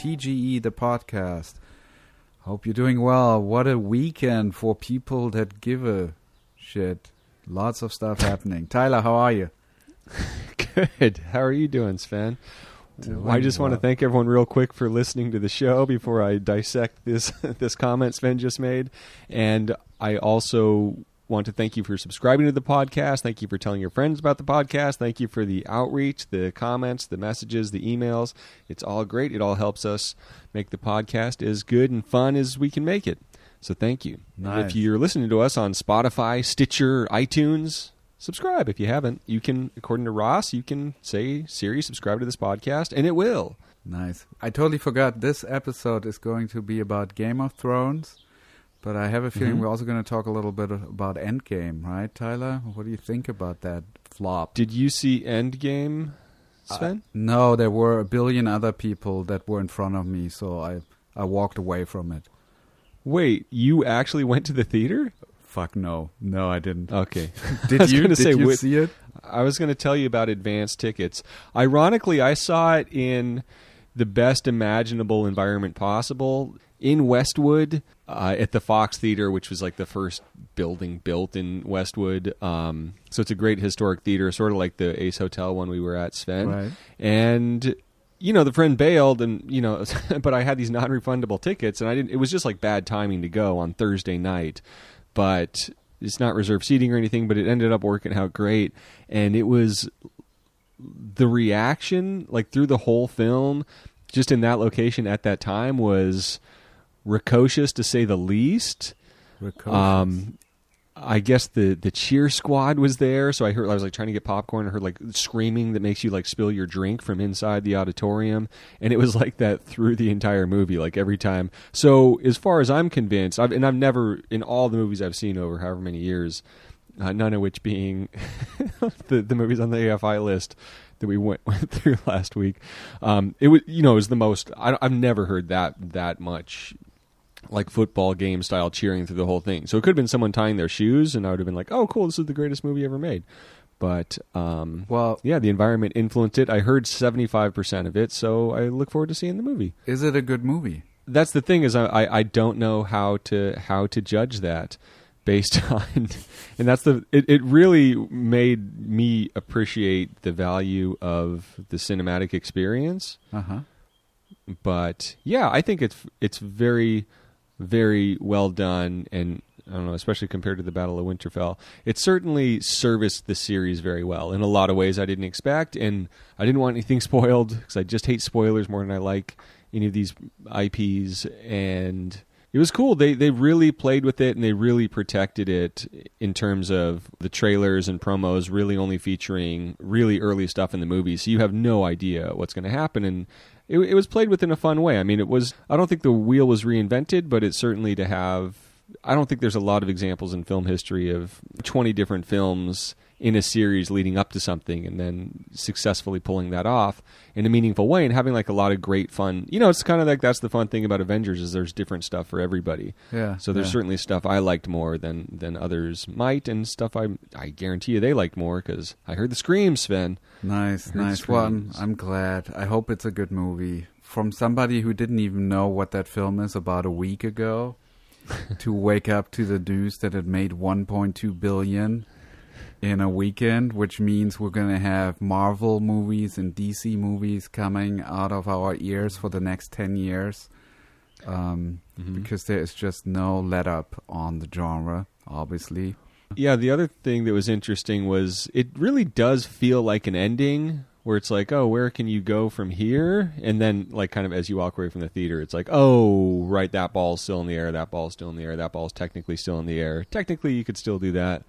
TGE, the podcast. Hope you're doing well. What a weekend for people that give a shit. Lots of stuff happening. Tyler, how are you? Good. How are you doing, Sven? Doing I just want to thank everyone real quick for listening to the show before I dissect this this comment Sven just made, and I also want to thank you for subscribing to the podcast. Thank you for telling your friends about the podcast. Thank you for the outreach, the comments, the messages, the emails. It's all great. It all helps us make the podcast as good and fun as we can make it. So thank you. Nice. If you're listening to us on Spotify, Stitcher, iTunes, subscribe. If you haven't, you can, according to Ross, you can say, Siri, subscribe to this podcast, and it will. Nice. I totally forgot this episode is going to be about Game of Thrones, but I have a feeling Mhm. we're also going to talk a little bit about Endgame, right, Tyler? What do you think about that flop? Did you see Endgame, Sven? No, there were a billion other people that were in front of me, so I I walked away from it. Wait, you actually went to the theater? Fuck no, no, I didn't. Okay. Did you? Did say, you wait- see it? I was going to tell you about advanced tickets. Ironically, I saw it in the best imaginable environment possible in Westwood uh, at the Fox Theater, which was like the first building built in Westwood. Um, so it's a great historic theater, sort of like the Ace Hotel one we were at, Sven. Right. And you know, the friend bailed, and you know, but I had these non-refundable tickets, and I didn't. It was just like bad timing to go on Thursday night, but it's not reserved seating or anything. But it ended up working out great, and it was the reaction, like through the whole film, just in that location at that time, was precocious to say the least. Precocious. Um, I guess the the cheer squad was there, so I heard I was like trying to get popcorn. I heard like screaming that makes you like spill your drink from inside the auditorium, and it was like that through the entire movie, like every time. So as far as I'm convinced, I've, and I've never in all the movies I've seen over however many years, uh, none of which being the the movies on the AFI list that we went went through last week. Um, it was you know it was the most. I, I've never heard that that much like football game style cheering through the whole thing. So it could have been someone tying their shoes, and I would have been like, "Oh, cool! This is the greatest movie ever made." But um, well, yeah, the environment influenced it. I heard seventy five percent of it, so I look forward to seeing the movie. is it a good movie? That's the thing is I, I, I don't know how to how to judge that based on, and that's the it, it really made me appreciate the value of the cinematic experience Uh huh. but yeah, I think it's it's very very well done and I don't know, especially compared to the Battle of Winterfell. It certainly serviced the series very well in a lot of ways I didn't expect, and I didn't want anything spoiled because I just hate spoilers more than I like any of these IPs. And it was cool. They they really played with it and they really protected it in terms of the trailers and promos, really only featuring really early stuff in the movie, so you have no idea what's going to happen and it, it was played with in a fun way. I mean, it was. I don't think the wheel was reinvented, but it's certainly to have. I don't think there's a lot of examples in film history of 20 different films in a series leading up to something and then successfully pulling that off in a meaningful way and having like a lot of great fun. You know, it's kind of like that's the fun thing about Avengers is there's different stuff for everybody. Yeah. So there's yeah. certainly stuff I liked more than than others might, and stuff I I guarantee you they liked more because I heard the screams, Sven. Nice, nice. Well, I'm. I'm glad. I hope it's a good movie. From somebody who didn't even know what that film is about a week ago, to wake up to the news that it made 1.2 billion in a weekend, which means we're gonna have Marvel movies and DC movies coming out of our ears for the next 10 years. Um, Mhm. because there is just no let up on the genre, obviously. Yeah, the other thing that was interesting was it really does feel like an ending where it's like, oh, where can you go from here? And then, like, kind of as you walk away from the theater, it's like, oh, right, that ball's still in the air, that ball's still in the air, that ball's technically still in the air. Technically, you could still do that.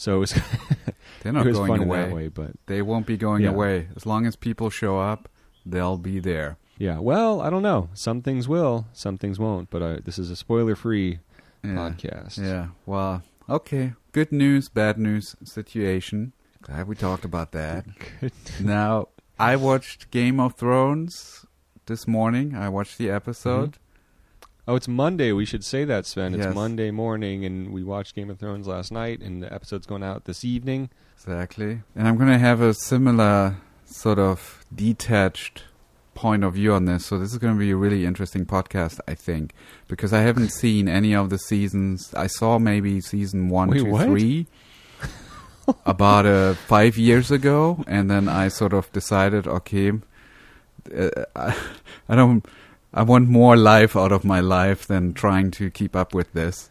So it was, They're not it was going away. that way, but They won't be going Yeah. away. As long as people show up, they'll be there. yeah. Well, I don't know. Some things will, some things won't. But uh, this is a spoiler-free Yeah. podcast. Yeah. Well, okay. Good news, bad news situation. Glad we talked about that. Good. now, I watched Game of Thrones this morning. I watched the episode. Oh, it's Monday. We should say that, Sven. It's Yes. Monday morning, and we watched Game of Thrones last night, and the episode's going out this evening. Exactly. And I'm going to have a similar sort of detached point of view on this, so this is going to be a really interesting podcast, I think, because I haven't seen any of the seasons. I saw maybe season one, Wait, two, what? three, about uh, five years ago, and then I sort of decided, okay, uh, I, I don't, I want more life out of my life than trying to keep up with this,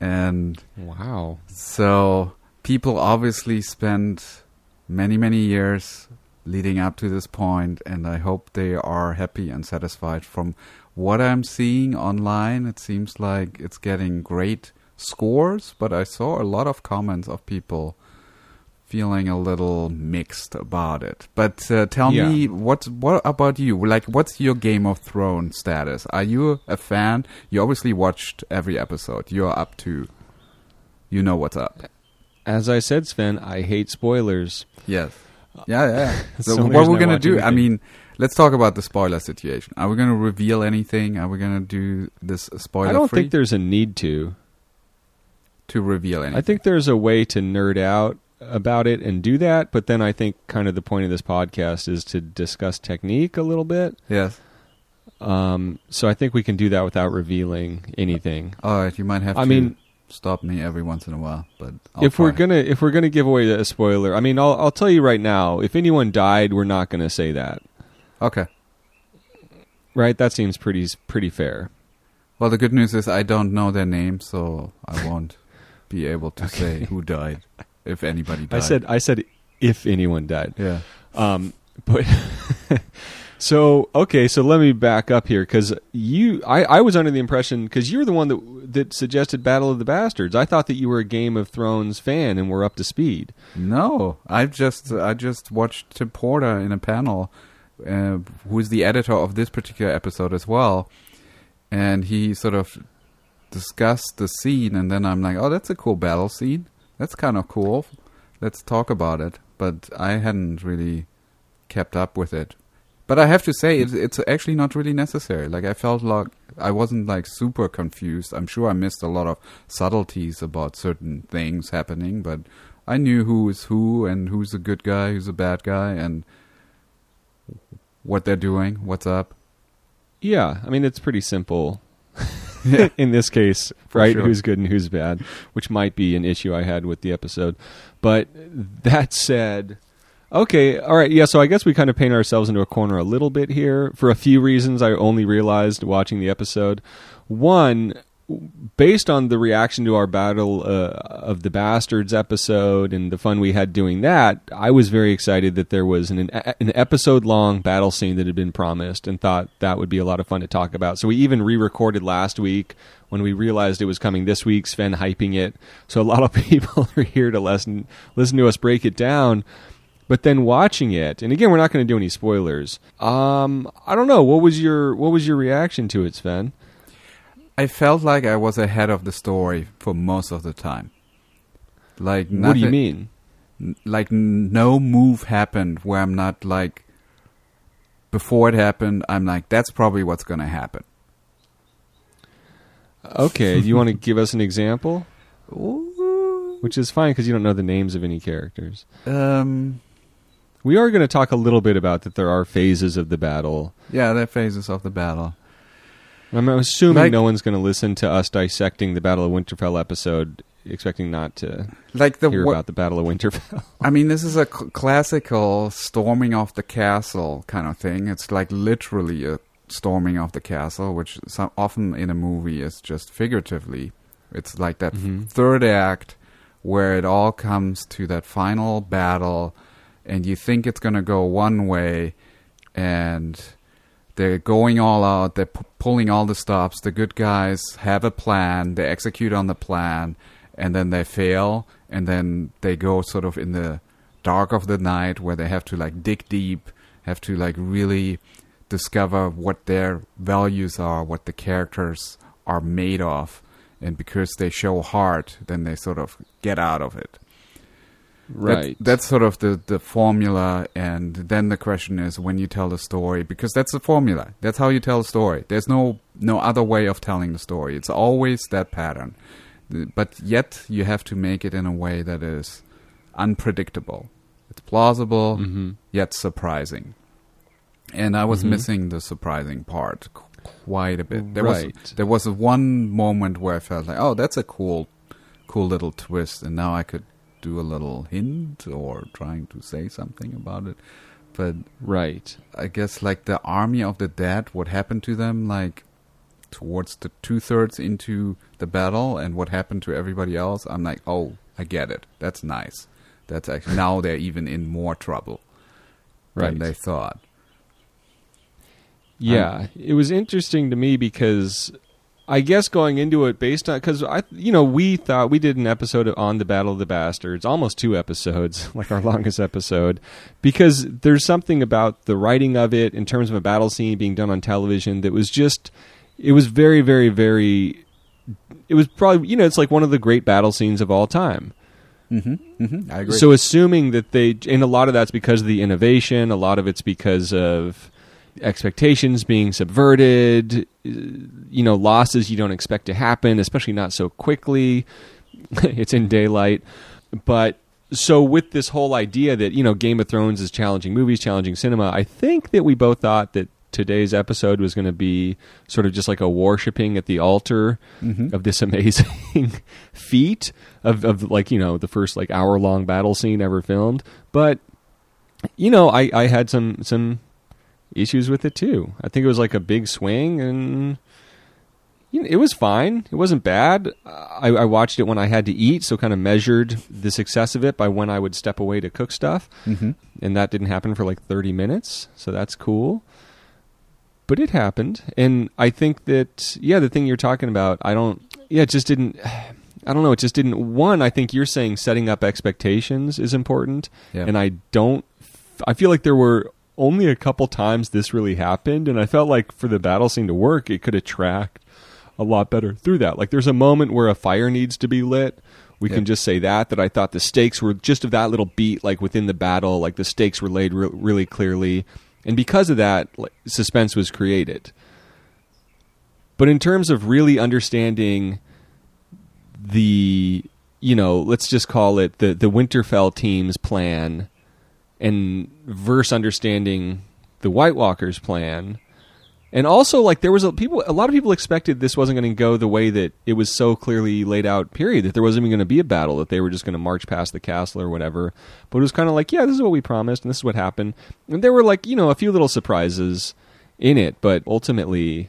and Wow. so people obviously spent many, many years leading up to this point, and I hope they are happy and satisfied. From what I'm seeing online, it seems like it's getting great scores, but I saw a lot of comments of people feeling a little mixed about it. But uh, tell Yeah. me, what what about you? Like, what's your Game of Thrones status? Are you a fan? You obviously watched every episode. You're up to, you know what's up. As I said, Sven, I hate spoilers. Yes. Yeah, yeah. So what we're gonna do? I mean, let's talk about the spoiler situation. Are we gonna reveal anything? Are we gonna do this spoiler I don't free think there's a need to. to reveal anything? I think there's a way to nerd out about it and do that, but then I think kind of the point of this podcast is to discuss technique a little bit. yes. Um, so I think we can do that without revealing anything. All right. You might have I to mean- stop me every once in a while, but I'll if we're gonna if we're gonna give away a spoiler, I mean, I'll I'll tell you right now. If anyone died, we're not gonna say that, okay. right? That seems pretty pretty fair. Well, the good news is I don't know their name, so I won't be able to say who died if anybody died. I said I said if anyone died. yeah. Um, but so okay, so let me back up here because you, I, I was under the impression because you were the one that that suggested Battle of the Bastards. I thought that you were a Game of Thrones fan and were up to speed. No, I just I just watched Tim Porter in a panel, uh, who's the editor of this particular episode as well, and he sort of discussed the scene, and then I'm like, oh, that's a cool battle scene. That's kind of cool. Let's talk about it. But I hadn't really kept up with it. But I have to say, it's it's actually not really necessary. Like I felt like I wasn't like super confused. I'm sure I missed a lot of subtleties about certain things happening, but I knew who is who and who's a good guy, who's a bad guy, and what they're doing, what's up. Yeah, I mean it's pretty simple Yeah. in this case, For right? sure. Who's good and who's bad, which might be an issue I had with the episode. But that said, okay, all right, yeah. So I guess we kind of paint ourselves into a corner a little bit here for a few reasons. I only realized watching the episode. One, based on the reaction to our Battle uh, of the Bastards episode and the fun we had doing that, I was very excited that there was an an episode long battle scene that had been promised, and thought that would be a lot of fun to talk about. So we even re-recorded last week when we realized it was coming this week. Sven hyping it, so a lot of people are here to listen listen to us break it down. But then watching it, and again, we're not going to do any spoilers. Um, I don't know. What was your what was your reaction to it, Sven? I felt like I was ahead of the story for most of the time. Like What do you mean? n- like no move happened where I'm not like before it happened I'm like that's probably what's going to happen. Okay, do you want to give us an example? Which is fine because you don't know the names of any characters. Um We are going to talk a little bit about that there are phases of the battle. yeah, the phases of the battle. I'm assuming Like- no one's going to listen to us dissecting the Battle of Winterfell episode, expecting not to Like the hear about the Battle of Winterfell. I mean this is a cl- classical storming off the castle kind of thing. It's like literally a storming of the castle which some, often in a movie is just figuratively. It's like that Mhm. third act where it all comes to that final battle and you think it's going to go one way and they're going all out. They're pu- pulling all the stops. The good guys have a plan. They execute on the plan and then they fail and then they go sort of in the dark of the night where they have to like dig deep have to like really discover what their values are what the characters are made of. And because they show heart then they sort of get out of it that- right. that's sort of the, the formula, and then the question is when you tell the story, because that's the formula. That's how you tell a story. There's no no other way of telling the story. It's always that pattern, but yet you have to make it in a way that is unpredictable. It's plausible hmm yet surprising. and I was Mhm. missing the surprising part quite a bit. There was there was one moment where I felt like, oh, that's a cool, cool little twist, and now I could do a little hint or trying to say something about it. But Right. I guess like the army of the dead, what happened to them, like towards the two thirds into the battle, and what happened to everybody else, I'm like, oh, I get it. That's nice. That's actually now they're even in more trouble Right. than they thought. Yeah, um, it was interesting to me because I guess going into it based on because I, you know, we thought we did an episode on the Battle of the Bastards, almost two episodes, like our longest episode, because there's something about the writing of it in terms of a battle scene being done on television that was just, it was very, very, very. It was probably you know it's like one of the great battle scenes of all time. Mm-hmm. Mm-hmm. I agree. So assuming that they, and a lot of that's because of the innovation, a lot of it's because of expectations being subverted, uh, you know, losses you don't expect to happen, especially not so quickly. it's in daylight, but so with this whole idea that you know Game of Thrones is challenging movies, challenging cinema, I think that we both thought that today's episode was going to be sort of just like a worshipping at the altar Mhm. of this amazing feat of, of like you know the first like hour long battle scene ever filmed but you know I, I had some some issues with it too. I think it was like a big swing and you know, it was fine. It wasn't bad. I, I watched it when i had to eat so kind of measured the success of it by when i would step away to cook stuff. Mm-hmm. and that didn't happen for like 30 minutes so that's cool. But it happened and i think that yeah the thing you're talking about i don't yeah it just didn't i don't know it just didn't one i think you're saying setting up expectations is important Yeah. and i don't i feel like there were only a couple times this really happened and i felt like for the battle scene to work it could attract a lot better through that. Like there's a moment where a fire needs to be lit. We Yeah. can just say that that i thought the stakes were just of that little beat like within the battle like the stakes were laid re- really clearly. And because of that like, suspense was created. But in terms of really understanding the you know let's just call it the the winterfell team's plan and verse understanding the white walkers plan. And also like there was a people a lot of people expected this wasn't going to go the way that it was so clearly laid out period that there wasn't even going to be a battle that they were just going to march past the castle or whatever. But it was kind of like yeah this is what we promised and this is what happened. And there were like you know a few little surprises in it but ultimately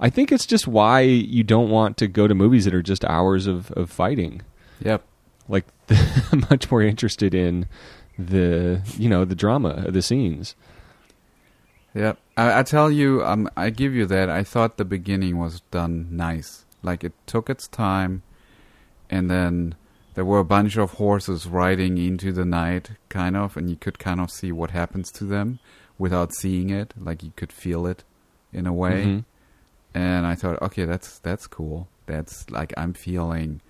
i think it's just why you don't want to go to movies that are just hours of, of fighting. Yep. like I'm much more interested in the you know the drama the scenes Yeah, I, I tell you, um, I give you that. I thought the beginning was done nice. Like it took its time, and then there were a bunch of horses riding into the night, kind of, and you could kind of see what happens to them without seeing it. Like you could feel it in a way. Mhm. and I thought, okay, that's that's cool. That's like I'm feeling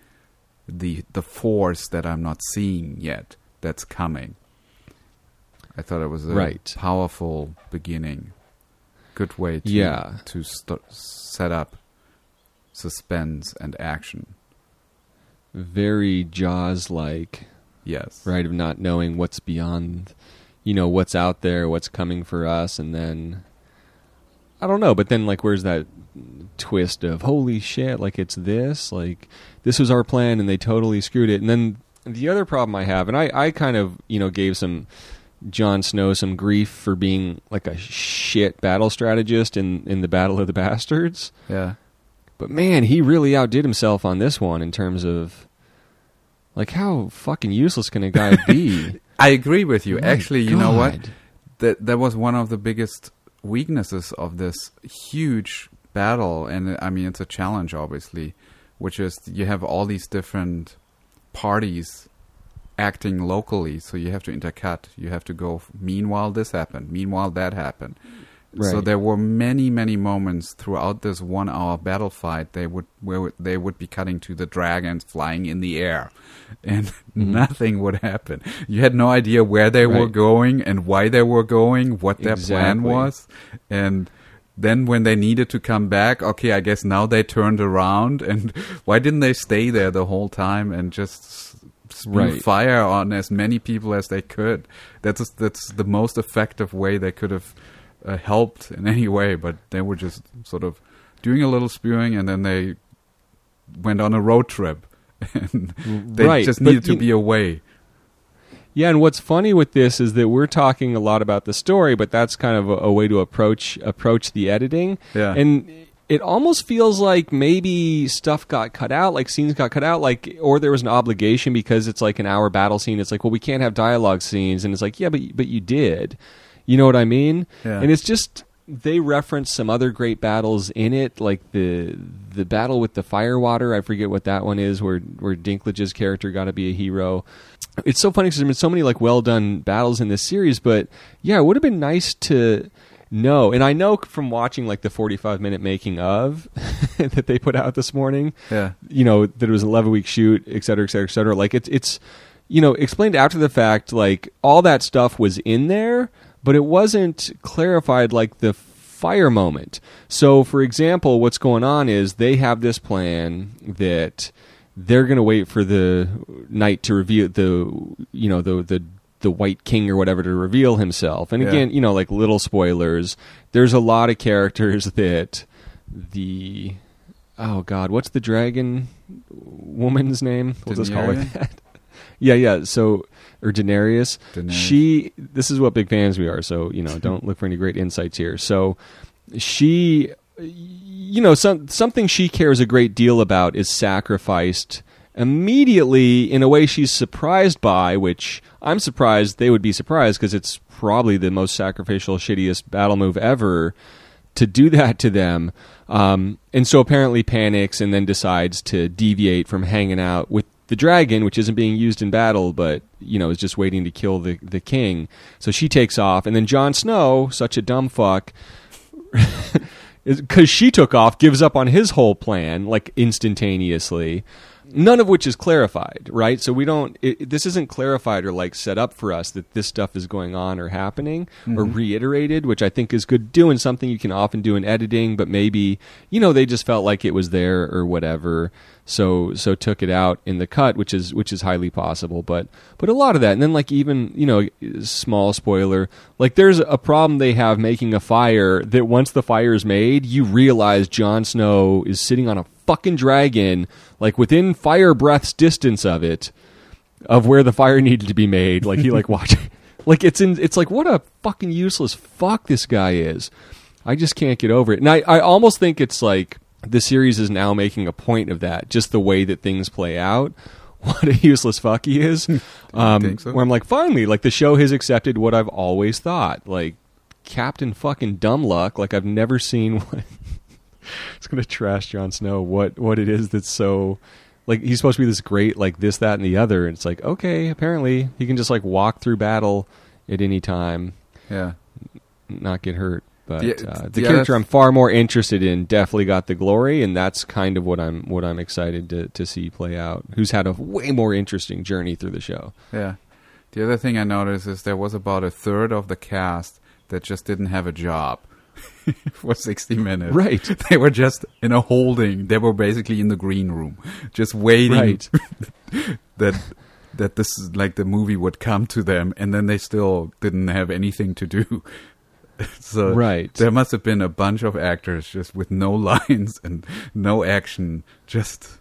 the the force that I'm not seeing yet. That's coming. I thought it was a Right. powerful beginning. Good way to Yeah. to st- set up suspense and action. very jaws like Yes. right of not knowing what's beyond you know what's out there what's coming for us and then i don't know but then like where's that twist of holy shit like it's this like this was our plan and they totally screwed it and then the other problem i have and i i kind of you know gave some Jon Snow some grief for being like a shit battle strategist in in the Battle of the Bastards. Yeah. But man, he really outdid himself on this one in terms of like how fucking useless can a guy be? I agree with you. My Actually, you know what? That that was one of the biggest weaknesses of this huge battle and i mean it's a challenge obviously which is you have all these different parties acting locally so you have to intercut. You have to go meanwhile this happened. Meanwhile that happened. So there were many many moments throughout this one hour battle fight they would where they would be cutting to the dragons flying in the air and Mhm. nothing would happen. You had no idea where they were going and why they were going what their plan was and then when they needed to come back okay i guess now they turned around and why didn't they stay there the whole time and just spew Right. fire on as many people as they could that's that's the most effective way they could have uh, helped in any way, but they were just sort of doing a little spewing, and then they went on a road trip, and they right, just needed to be away. Yeah, and what's funny with this is that we're talking a lot about the story, but that's kind of a, a way to approach approach the editing. Yeah. And it almost feels like maybe stuff got cut out, like scenes got cut out, like or there was an obligation because it's like an hour battle scene. It's like, well, we can't have dialogue scenes, and it's like, yeah, but but you did. You know what I mean? Yeah. And it's just they reference some other great battles in it, like the the battle with the firewater. I forget what that one is, where where Dinklage's character got to be a hero. It's so funny because there's been so many like well done battles in this series, but yeah, it would have been nice to know. And I know from watching like the 45 minute making of that they put out this morning, Yeah. you know that it was an 11 week shoot, et cetera, et cetera, et cetera. Like it's it's you know explained after the fact. Like all that stuff was in there, but it wasn't clarified like the fire moment. So, for example, what's going on is they have this plan that they're going to wait for the knight to reveal the you know the the the white king or whatever to reveal himself. And Yeah. again, you know, like little spoilers. There's a lot of characters that the oh god, what's the dragon woman's name? We'll just call her that. yeah, yeah. So or Daenerys. Daenerys. She. This is what big fans we are. So you know, don't look for any great insights here. So she, you know, some something she cares a great deal about is sacrificed immediately in a way she's surprised by, which I'm surprised they would be surprised because it's probably the most sacrificial, shittiest battle move ever to do that to them. Um, and so apparently panics and then decides to deviate from hanging out with the dragon, which isn't being used in battle, but you know is just waiting to kill the the king. So she takes off, and then Jon Snow, such a dumb fuck, because she took off, gives up on his whole plan like instantaneously. None of which is clarified, right? So we don't. It, this isn't clarified or like set up for us that this stuff is going on or happening or mm-hmm. reiterated, which I think is good doing something you can often do in editing, but maybe you know they just felt like it was there or whatever, so so took it out in the cut, which is which is highly possible. But but a lot of that, and then like even you know small spoiler, like there's a problem they have making a fire that once the fire is made, you realize Jon Snow is sitting on a fucking dragon, like within fire breath's distance of it, of where the fire needed to be made. Like he like watch, like it's in. It's like what a fucking useless fuck this guy is. I just can't get over it, and I I almost think it's like the series is now making a point of that, just the way that things play out. What a useless fuck he is. Um, so? Where I'm like, finally, like the show has accepted what I've always thought, like Captain fucking Dumb Luck. Like I've never seen what. it's gonna trash Jon Snow. What what it is that's so like he's supposed to be this great like this that and the other, and it's like okay, apparently he can just like walk through battle at any time, Yeah. not get hurt. But The- uh, the the character I'm far more interested in definitely got the glory, and that's kind of what I'm what I'm excited to to see play out. Who's had a way more interesting journey through the show. Yeah. The other thing I noticed is there was about a third of the cast that just didn't have a job for 60 minutes. Right. They were just in a holding. They were basically in the green room, just waiting Right. that that this is like the movie would come to them, and then they still didn't have anything to do. so Right. there must have been a bunch of actors just with no lines and no action, just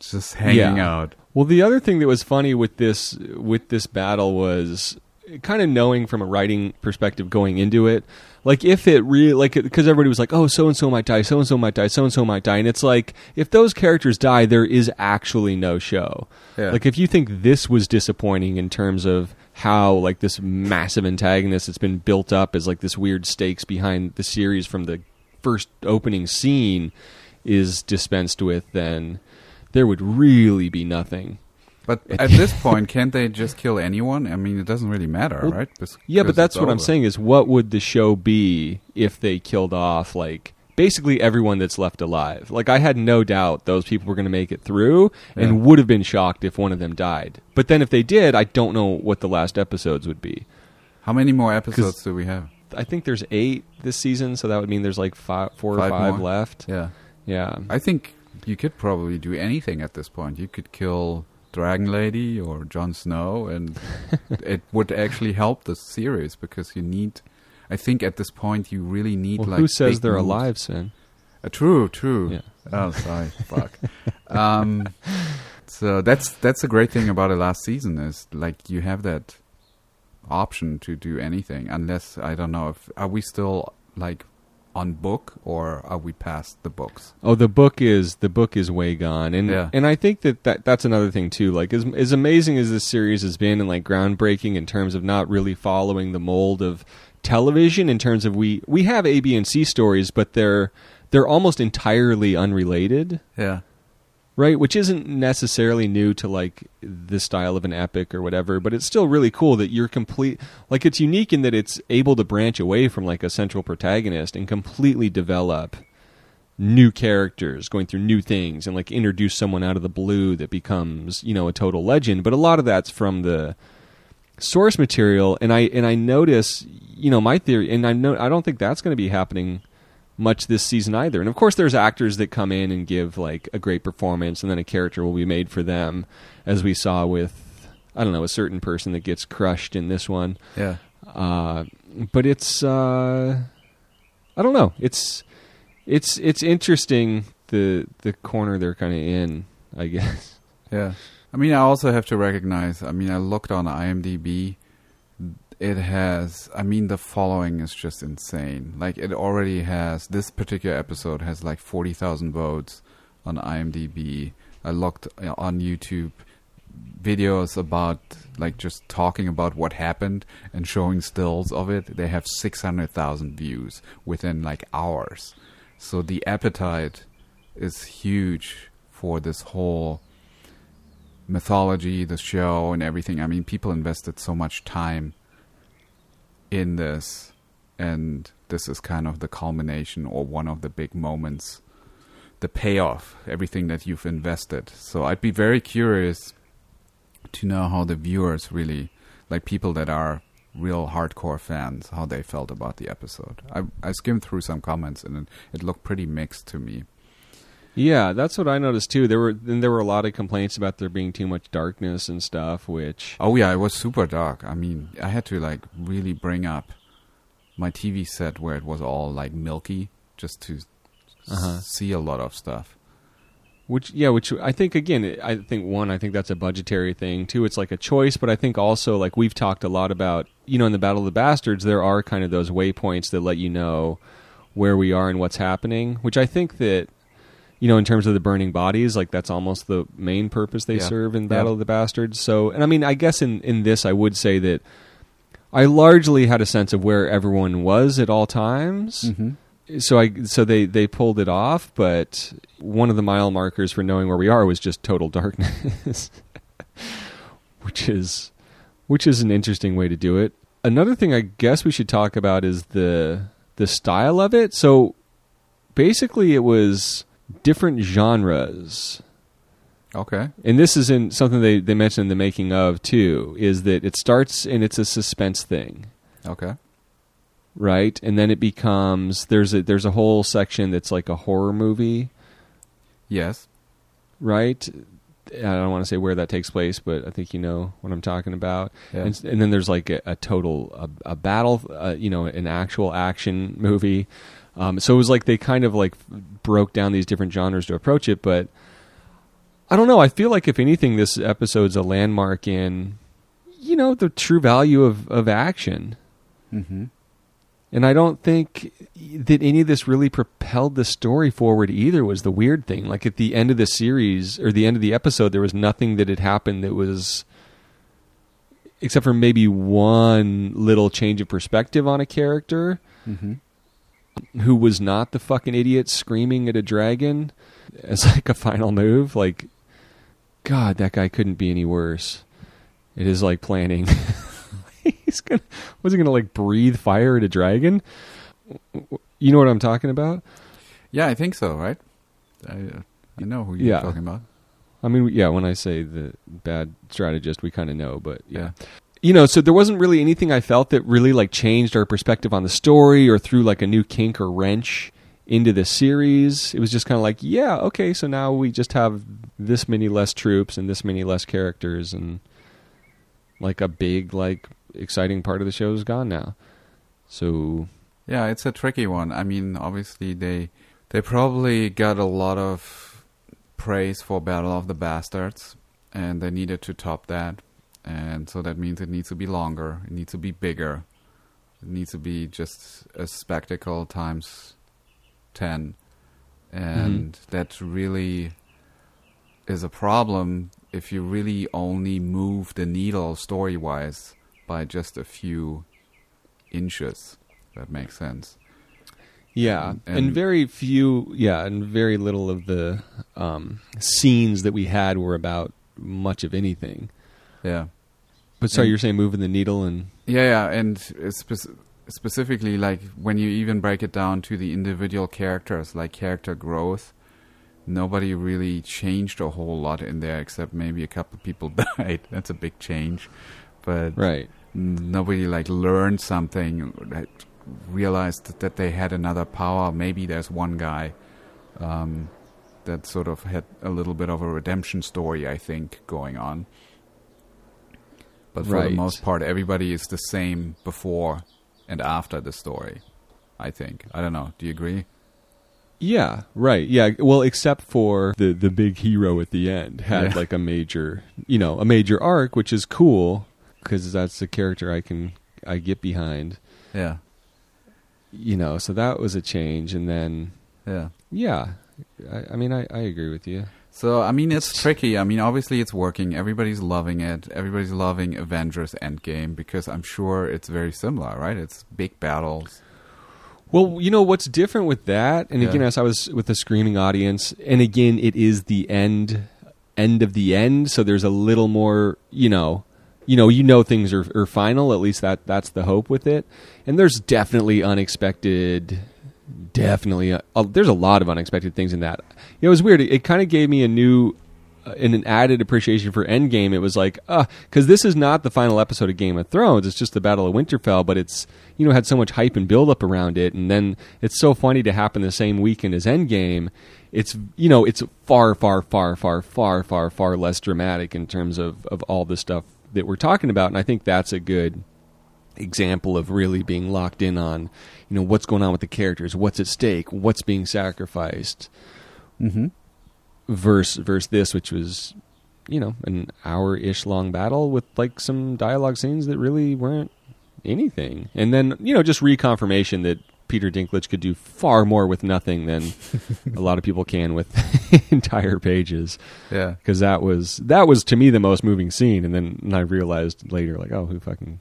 just hanging Yeah. out. Well, the other thing that was funny with this with this battle was kind of knowing from a writing perspective going into it, like if it really like because everybody was like, oh, so and so might die, so and so might die, so and so might die, and it's like if those characters die, there is actually no show. Yeah. Like if you think this was disappointing in terms of how like this massive antagonist that's been built up as like this weird stakes behind the series from the first opening scene is dispensed with, then there would really be nothing. But at this point, can't they just kill anyone? I mean, it doesn't really matter, Well, right? Bes- Yeah, but that's what I'm saying is what would the show be if they killed off like basically everyone that's left alive? Like I had no doubt those people were going to make it through and Yeah. would have been shocked if one of them died. But then if they did, I don't know what the last episodes would be. How many more episodes do we have? I think there's 8 this season, so that would mean there's like five, 4 Five or 5 more? left. Yeah, Yeah. I think you could probably do anything at this point. You could kill Dragon Lady or Jon Snow, and it would actually help the series because you need I think at this point you really need Well, like who says they're moves. alive, Sin? Uh, true, true. Yeah. Oh, sorry. Fuck. Um, so that's that's the great thing about the last season is like you have that option to do anything unless I don't know if are we still like on book or are we past the books? Oh, the book is the book is way gone, and Yeah. and I think that, that that's another thing too. Like as as amazing as this series has been, and like groundbreaking in terms of not really following the mold of television. In terms of we we have A, B, and C stories, but they're they're almost entirely unrelated, Yeah. Right? Which isn't necessarily new to like the style of an epic or whatever, but it's still really cool that you're complete. Like it's unique in that it's able to branch away from like a central protagonist and completely develop new characters going through new things and like introduce someone out of the blue that becomes you know a total legend but a lot of that's from the source material and i and i notice you know my theory and i know i don't think that's going to be happening much this season either and of course there's actors that come in and give like a great performance and then a character will be made for them as we saw with i don't know a certain person that gets crushed in this one Yeah. uh, but it's uh, I don't know. It's it's it's interesting the the corner they're kind of in. I guess. Yeah. I mean, I also have to recognize, I mean, I looked on IMDb. It has, I mean, the following is just insane. Like, it already has, this particular episode has like 40,000 votes on IMDb. I looked uh, on YouTube videos about, like, just talking about what happened and showing stills of it. They have 600,000 views within like hours. So the appetite is huge for this whole mythology, the show, and everything. I mean, people invested so much time in this, and this is kind of the culmination or one of the big moments, the payoff, everything that you've invested. So I'd be very curious to know how the viewers really, like people that are real hardcore fans, how they felt about the episode. I, I skimmed through some comments, and it, it looked pretty mixed to me. Yeah, that's what I noticed too. There were then there were a lot of complaints about there being too much darkness and stuff, which Oh yeah, it was super dark. I mean, I had to like really bring up my TV set where it was all like milky just to Uh-huh. see a lot of stuff. Which yeah, which I think again, I think one, I think that's a budgetary thing. Two, it's like a choice, but I think also like we've talked a lot about, you know, in the Battle of the Bastards, there are kind of those waypoints that let you know where we are and what's happening. Which I think that, you know, in terms of the burning bodies, like that's almost the main purpose they Yeah. serve in Yeah. Battle of the Bastards. So, and I mean, I guess in in this, I would say that I largely had a sense of where everyone was at all times Mm-hmm. so I so they they pulled it off, but one of the mile markers for knowing where we are was just total darkness, which is which is an interesting way to do it. Another thing I guess we should talk about is the the style of it. So basically, it was different genres. Okay. And this is in something they, they mentioned in the making of too, is that it starts and it's a suspense thing. Okay. right? And then it becomes there's a there's a whole section that's like a horror movie, Yes. right? I don't want to say where that takes place, but I think you know what I'm talking about. Yeah. And, and then there's like a, a total a, a battle, uh, you know, an actual action movie. Um, so it was like they kind of like broke down these different genres to approach it, but I don't know. I feel like if anything, this episode's a landmark in, you know, the true value of of action. Mm-hmm. And I don't think that any of this really propelled the story forward either was the weird thing. Like at the end of the series or the end of the episode, there was nothing that had happened that was except for maybe one little change of perspective on a character Mm-hmm. Who was not the fucking idiot screaming at a dragon as like a final move. Like, God, that guy couldn't be any worse. It is like planning. He's gonna was he gonna like breathe fire at a dragon? You know what I'm talking about? Yeah, I think so. Right. I uh, I know who you're Yeah. talking about. I mean, yeah. When I say the bad strategist, we kind of know, but yeah. Yeah. You know, so there wasn't really anything I felt that really like changed our perspective on the story or threw like a new kink or wrench into the series. It was just kind of like, yeah, okay, so now we just have this many less troops and this many less characters and like a big like exciting part of the show is gone now. So Yeah, it's a tricky one. I mean, obviously they they probably got a lot of praise for Battle of the Bastards, and they needed to top that, and so that means it needs to be longer, it needs to be bigger, it needs to be just a spectacle times ten, and that really is a problem if you really only move the needle story wise by just a few inches. That makes sense. Yeah, And- and, and- very few, yeah, and very little of the um, scenes that we had were about much of anything. Yeah. But sorry, And- you're saying moving the needle and Yeah, yeah, and spec- specifically like when you even break it down to the individual characters, like character growth, nobody really changed a whole lot in there except maybe a couple people died. That's a big change, but right, nobody like learned something, realized that they had another power. Maybe there's one guy um, that sort of had a little bit of a redemption story, I think, going on. But for Right. the most part, everybody is the same before and after the story. I think. I don't know. Do you agree? yeah, right, yeah. Well, except for the the big hero at the end had Yeah. like a major, you know, a major arc, which is cool because that's the character I can I get behind, Yeah. you know. So that was a change, and then Yeah. yeah, I, I mean, I, I agree with you. So I mean, it's tricky. I mean, obviously it's working. Everybody's loving it. Everybody's loving Avengers Endgame because I'm sure it's very similar, right? It's big battles. Well, you know what's different with that, and Yeah. again, as I was with the screaming audience, and again, it is the end, end of the end. So there's a little more, you know, you know, you know things are, are final. At least that that's the hope with it. And there's definitely unexpected, definitely. Uh, uh, there's a lot of unexpected things in that. It was weird. It, it kind of gave me a new. Uh, and an added appreciation for Endgame, it was like, uh, because this is not the final episode of Game of Thrones. It's just the Battle of Winterfell, but it's you know had so much hype and build up around it, and then it's so funny to happen the same weekend as Endgame. It's you know it's far, far, far, far, far, far, far less dramatic in terms of of all the stuff that we're talking about, and I think that's a good example of really being locked in on you know what's going on with the characters, what's at stake, what's being sacrificed Mm-hmm. verse verse this, which was you know an hour ish long battle with like some dialogue scenes that really weren't anything, and then you know just reconfirmation that Peter Dinklage could do far more with nothing than a lot of people can with entire pages Yeah. because that was that was to me the most moving scene, and then I realized later like oh who fucking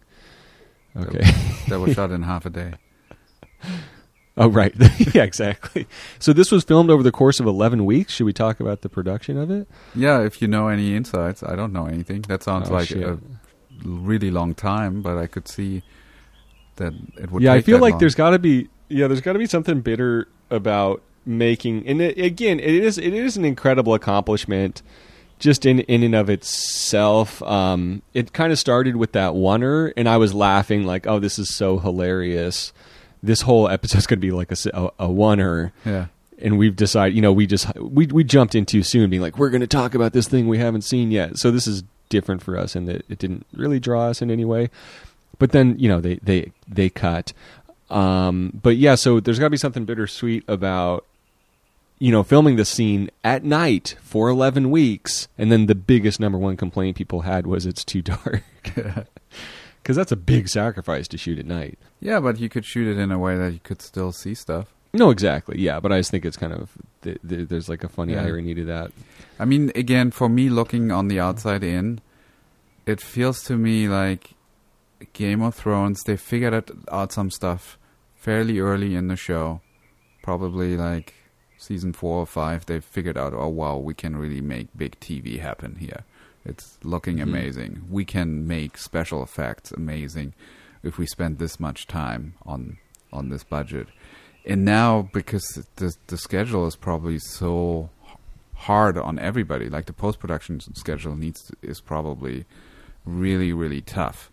okay That was shot in half a day. oh right yeah exactly so this was filmed over the course of 11 weeks should we talk about the production of it Yeah, if you know any insights, I don't know anything. That sounds Oh, like shit. a really long time, but I could see that it would. yeah, I feel like long. there's got to be yeah, there's got to be something bitter about making. And it, again, it is it is an incredible accomplishment, just in in and of itself. Um, it kind of started with that oneer, and I was laughing like, "Oh, this is so hilarious." This whole episode's going to be like a, a, a oneer, Yeah. and we've decided, you know, we just we we jumped in too soon, being like, we're going to talk about this thing we haven't seen yet. So this is different for us, and that it didn't really draw us in any way. But then, you know, they they they cut. Um, but yeah, so there's got to be something bittersweet about you know filming the scene at night for 11 weeks, and then the biggest number one complaint people had was it's too dark. Because that's a big sacrifice to shoot at night. Yeah, but you could shoot it in a way that you could still see stuff. No, exactly. Yeah, but I just think it's kind of th- th- there's like a funny Yeah. irony to that. I mean, again, for me, looking on the outside in, it feels to me like Game of Thrones. They figured out, out some stuff fairly early in the show, probably like season four or five. They figured out, oh wow, we can really make big TV happen here. It's looking Mhm. amazing. We can make special effects amazing if we spend this much time on on this budget. And now, because the the schedule is probably so hard on everybody, like the post production schedule needs to, is probably really really tough.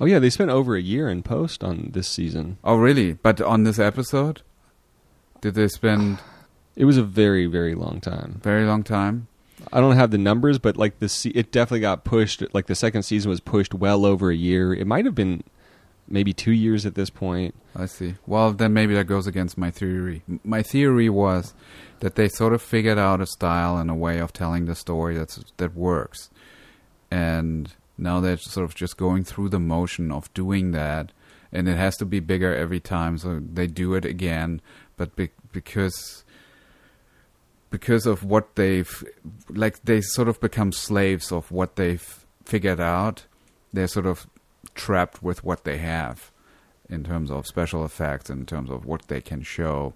Oh yeah, they spent over a year in post on this season. Oh, really? But on this episode, did they spend It was a very very long time. very long time? I don't have the numbers, but like the se- it definitely got pushed. Like the second season was pushed well over a year. It might have been maybe two years at this point. I see. Well, then maybe that goes against my theory. My theory was that they sort of figured out a style and a way of telling the story that's that works, and now they're sort of just going through the motion of doing that, and it has to be bigger every time, so they do it again. But be- because because of what they've like, they sort of become slaves of what they've figured out. They're sort of trapped with what they have in terms of special effects, in terms of what they can show.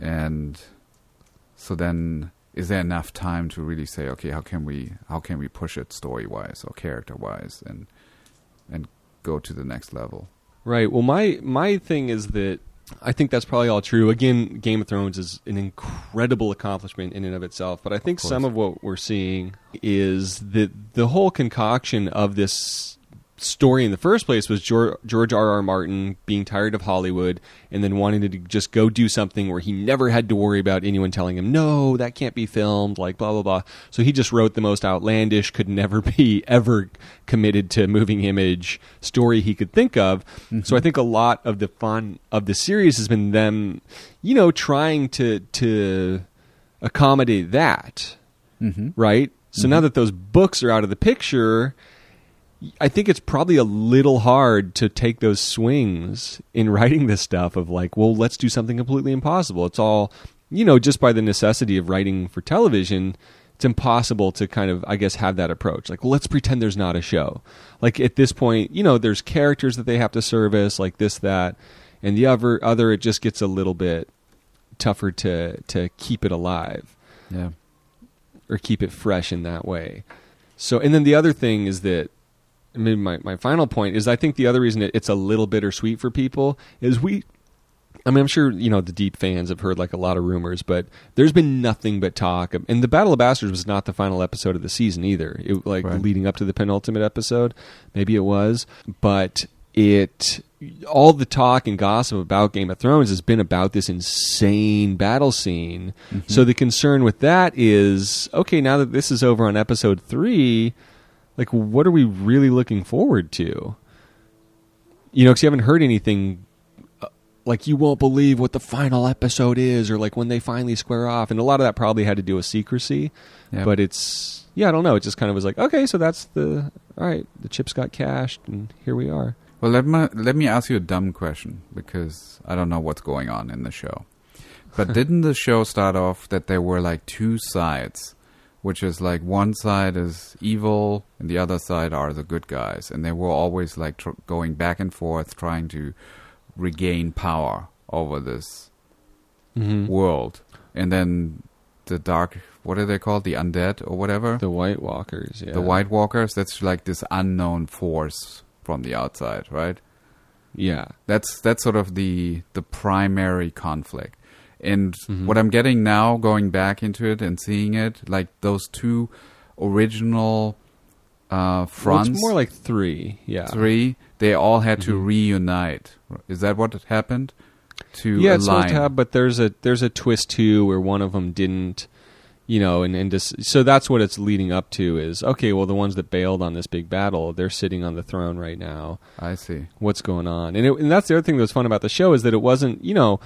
And so then is there enough time to really say, okay, how can we how can we push it story wise or character wise and and go to the next level? Right. Well, my my thing is that I think that's probably all true. Again, Game of Thrones is an incredible accomplishment in and of itself, but I think some of what we're seeing is that the whole concoction of this story in the first place was George, George R. R. Martin being tired of Hollywood and then wanting to just go do something where he never had to worry about anyone telling him, no, that can't be filmed, like blah, blah, blah. So he just wrote the most outlandish, could never be ever committed to moving image story he could think of. So I think a lot of the fun of the series has been them, you know, trying to, to accommodate that Mm-hmm. right? So now that those books are out of the picture, I think it's probably a little hard to take those swings in writing this stuff of like, well, let's do something completely impossible. It's all, you know, just by the necessity of writing for television, it's impossible to kind of, I guess, have that approach. Like, well, let's pretend there's not a show. Like at this point, you know, there's characters that they have to service, like this, that, and the other, other, it just gets a little bit tougher to to keep it alive Yeah. or keep it fresh in that way. So, and then the other thing is that maybe my, my final point is I think the other reason it, it's a little bittersweet for people is we. I mean, I'm sure you know the deep fans have heard like a lot of rumors, but there's been nothing but talk. And the Battle of Bastards was not the final episode of the season either. It like Right. leading up to the penultimate episode, maybe it was, but it all the talk and gossip about Game of Thrones has been about this insane battle scene. Mm-hmm. So the concern with that is okay, now that this is over on episode 3, like what are we really looking forward to? You know, cuz you haven't heard anything uh, like you won't believe what the final episode is or like when they finally square off and a lot of that probably had to do with secrecy. Yeah. But it's yeah, I don't know, it just kind of was like, okay, so that's the all right, the chips got cashed and here we are. Well, let me let me ask you a dumb question because I don't know what's going on in the show. But didn't the show start off that there were like two sides, which is like one side is evil and the other side are the good guys, and they were always like tr- going back and forth trying to regain power over this Mm-hmm. world, and then the dark what are they called the undead or whatever The White Walkers, yeah. the White Walkers. That's like this unknown force from the outside, right? Yeah. That's that's sort of the the primary conflict. And Mhm. what I'm getting now, going back into it and seeing it, like those two original uh, Well, fronts, it's more like 3, yeah. three, they all had to Mhm. reunite. Is that what happened? To yeah, it's supposed align. to have, but there's a there's a twist too where one of them didn't, you know, and and just, so that's what it's leading up to is okay. Well, the ones that bailed on this big battle, they're sitting on the throne right now. I see. What's going on? And it, and that's the other thing that was fun about the show is that it wasn't, you know.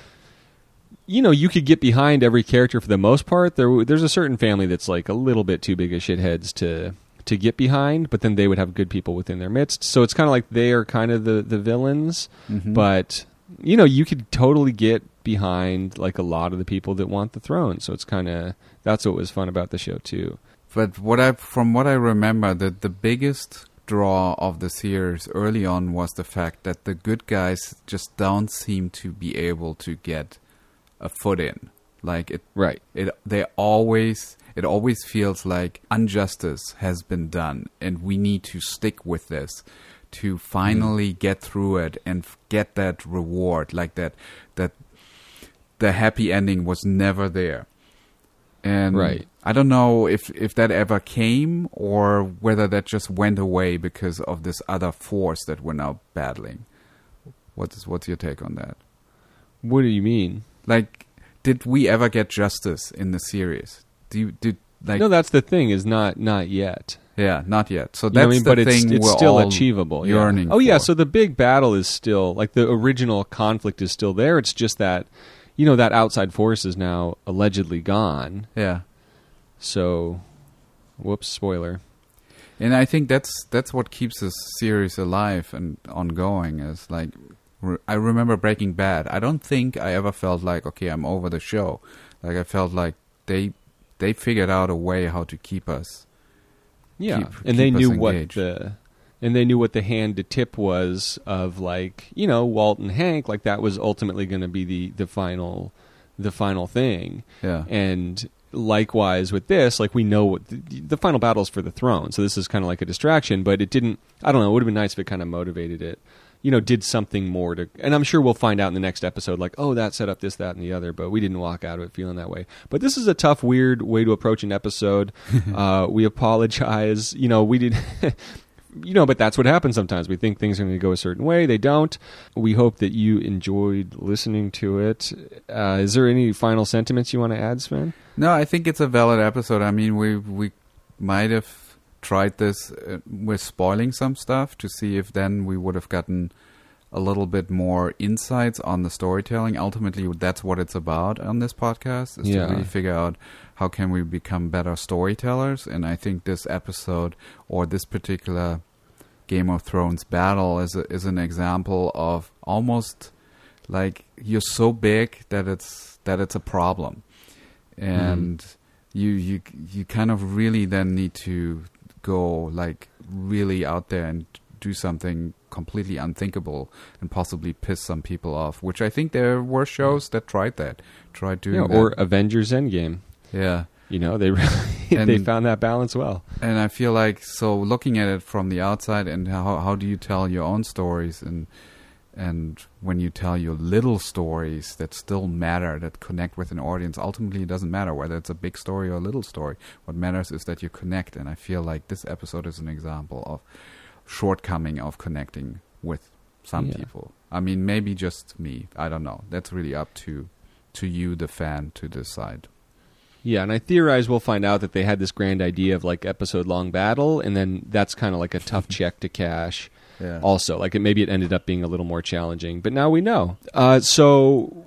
You know, you could get behind every character for the most part. There, there's a certain family that's like a little bit too big of shitheads to to get behind, but then they would have good people within their midst. So it's kind of like they are kind of the the villains, Mhm. but you know you could totally get behind like a lot of the people that want the throne so it's kind of that's what was fun about the show too But what I, from what I remember, that the biggest draw of the series early on was the fact that the good guys just don't seem to be able to get a foot in. Like it, right it, they always, it always feels like injustice has been done, and we need to stick with this to finally mm-hmm. get through it and get that reward, like that, that the happy ending was never there. And Right. I don't know if if that ever came or whether that just went away because of this other force that we're now battling. What's what's your take on that? what do you mean Like, did we ever get justice in the series? Do you, did like no, that's the thing is not not yet. yeah, not yet. So You know that's I mean? the but thing it's, it's still achievable. yeah. yearning. Oh yeah, for. so the big battle is still like the original conflict is still there. It's just that you know that outside force is now allegedly gone. yeah. So, whoops, spoiler. And I think that's that's what keeps this series alive and ongoing. Is like re- I remember Breaking Bad. I don't think I ever felt like okay, I'm over the show. Like I felt like they they figured out a way how to keep us. Yeah, Keep- and they keep us knew what the and they knew what the hand to tip was of like you know Walt and Hank. Like that was ultimately going to be the the final the final thing. Yeah, And likewise with this, like we know what the, the final battle is for the throne. So this is kind of like a distraction, but it didn't. I don't know. It would have been nice if it kind of motivated it. You know, did something more to, and I'm sure we'll find out in the next episode, like, oh, that set up this, that, and the other, but we didn't walk out of it feeling that way. But this is a tough, weird way to approach an episode. uh, we apologize. You know, we did, you know, but that's what happens sometimes. We think things are going to go a certain way, they don't. We hope that you enjoyed listening to it. Uh, is there any final sentiments you want to add, Sven? no, I think it's a valid episode. I mean, we we might have tried this uh, with spoiling some stuff to see if then we would have gotten a little bit more insights on the storytelling. Ultimately, that's what it's about on this podcast is Yeah. to really figure out how can we become better storytellers. And I think this episode or this particular Game of Thrones battle is a, is an example of almost like you're so big that it's that it's a problem, and you you you kind of really then need to go like really out there and do something completely unthinkable and possibly piss some people off. Which I think there were shows that tried that, tried doing Yeah, that. or Avengers Endgame. yeah. You know, they really they found that balance well. and I feel like so looking at it from the outside and how how do you tell your own stories and and when you tell your little stories that still matter that connect with an audience ultimately it doesn't matter whether it's a big story or a little story. What matters is that you connect. And I feel like this episode is an example of shortcoming of connecting with some Yeah. people. I mean maybe just me. I don't know. That's really up to to you the fan to decide. Yeah, and I theorize we'll find out that they had this grand idea of like episode long battle, and then that's kind of like a tough check to cash. Yeah Also, like it, maybe it ended up being a little more challenging, but now we know. Uh, so.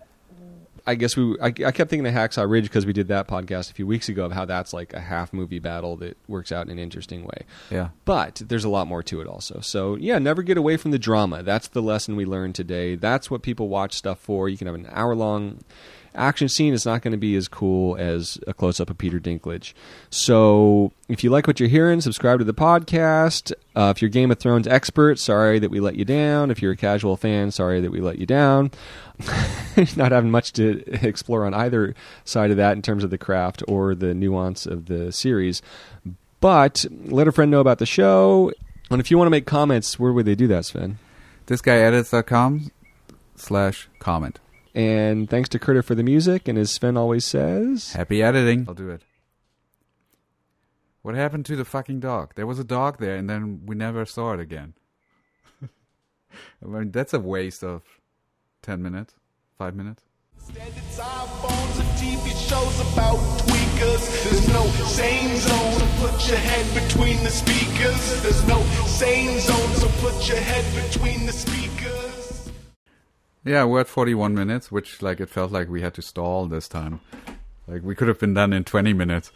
I guess we. I, I kept thinking of Hacksaw Ridge because we did that podcast a few weeks ago of how that's like a half movie battle that works out in an interesting way. yeah But there's a lot more to it also. So yeah, never get away from the drama. That's the lesson we learned today. That's what people watch stuff for. You can have an hour long action scene. is not going to be as cool as a close up of Peter Dinklage. So if you like what you're hearing, subscribe to the podcast. Uh, if you're Game of Thrones expert, sorry that we let you down. If you're a casual fan, sorry that we let you down. not having much to explore on either side of that in terms of the craft or the nuance of the series. But let a friend know about the show. And if you want to make comments, where would they do that, Sven? thisguyedits.com slash comment And thanks to Curtis for the music. And as Sven always says, Happy editing. I'll do it. What happened to the fucking dog? There was a dog there, and then we never saw it again. I mean, that's a waste of 10 minutes, 5 minutes. Instead, it's iPhones and TV shows about tweakers. There's no sane zone, so put your head between the speakers. There's no sane zone, so put your head between the speakers. Yeah, we're at 41 minutes, which, like, it felt like we had to stall this time. Like, we could have been done in 20 minutes.